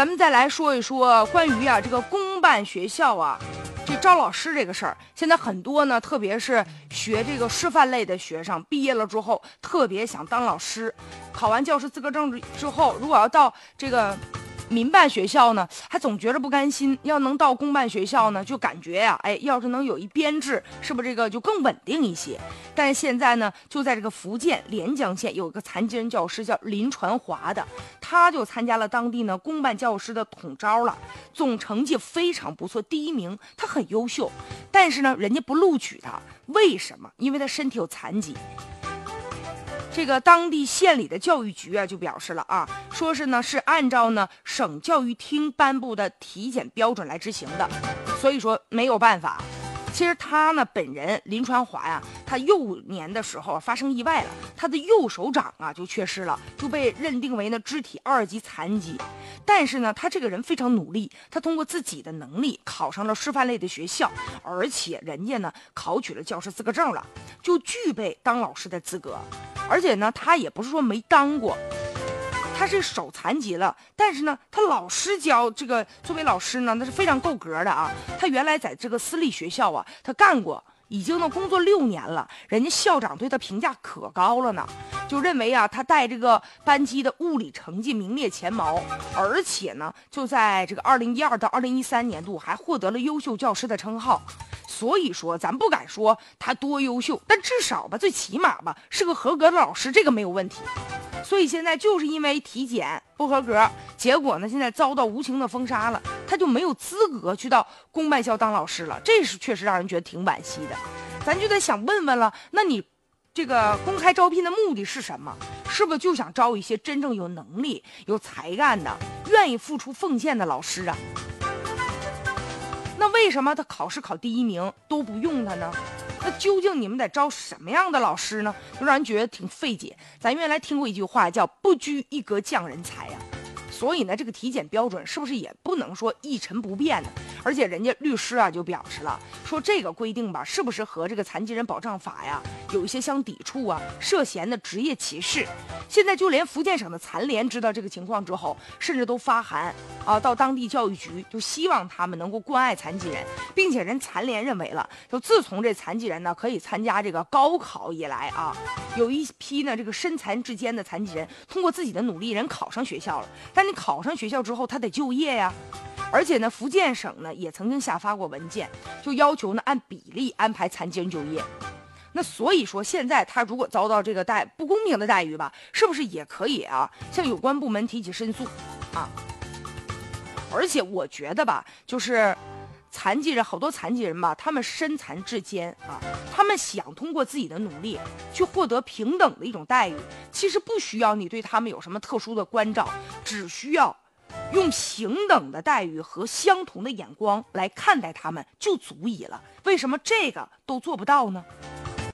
咱们再来说一说关于啊这个公办学校啊，这招老师这个事儿。现在很多呢，特别是学这个师范类的学生，毕业了之后特别想当老师，考完教师资格证之后，如果要到这个。民办学校呢，还总觉着不甘心；要能到公办学校呢，就感觉呀，哎，要是能有一编制，是不是这个就更稳定一些？但是现在呢，就在这个福建连江县有一个残疾人教师叫林传华的，他就参加了当地呢公办教师的统招了，总成绩非常不错，第一名，他很优秀。但是呢，人家不录取他，为什么？因为他身体有残疾。这个当地县里的教育局啊，就表示了啊，说是呢是按照呢省教育厅颁布的体检标准来执行的，所以说没有办法。其实他呢本人林传华呀，他幼年的时候发生意外了，他的右手掌啊就缺失了，就被认定为呢肢体二级残疾。但是呢，他这个人非常努力，他通过自己的能力考上了师范类的学校，而且人家呢考取了教师资格证了，就具备当老师的资格。而且呢，他也不是说没当过，他是手残疾了，但是呢，他老师教这个作为老师呢，那是非常够格的啊。他原来在这个私立学校啊，他干过，已经呢工作六年了，人家校长对他评价可高了呢，就认为啊，他带这个班级的物理成绩名列前茅，而且呢，就在这个二零一二到二零一三年度还获得了优秀教师的称号。所以说，咱不敢说他多优秀，但至少吧，最起码吧，是个合格的老师，这个没有问题。所以现在就是因为体检不合格，结果呢，现在遭到无情的封杀了，他就没有资格去到公办校当老师了。这是确实让人觉得挺惋惜的。咱就得想问问了，那你这个公开招聘的目的是什么？是不是就想招一些真正有能力、有才干的、愿意付出奉献的老师啊？那为什么他考试考第一名都不用他呢？那究竟你们得招什么样的老师呢？就让人觉得挺费解。咱原来听过一句话叫“不拘一格降人才”呀。所以呢，这个体检标准是不是也不能说一成不变呢？而且人家律师啊就表示了，说这个规定吧，是不是和这个残疾人保障法呀有一些相抵触啊？涉嫌的职业歧视。现在就连福建省的残联知道这个情况之后，甚至都发函啊到当地教育局，就希望他们能够关爱残疾人，并且人残联认为了，就自从这残疾人呢可以参加这个高考以来啊，有一批呢这个身残志坚的残疾人通过自己的努力，人考上学校了，但你。考上学校之后，他得就业呀，而且呢，福建省呢也曾经下发过文件，就要求呢按比例安排残疾人就业。那所以说，现在他如果遭到这个待不公平的待遇吧，是不是也可以啊向有关部门提起申诉啊？而且我觉得吧，就是残疾人好多残疾人吧，他们身残志坚啊，他们想通过自己的努力去获得平等的一种待遇。其实不需要你对他们有什么特殊的关照，只需要用平等的待遇和相同的眼光来看待他们就足以了。为什么这个都做不到呢？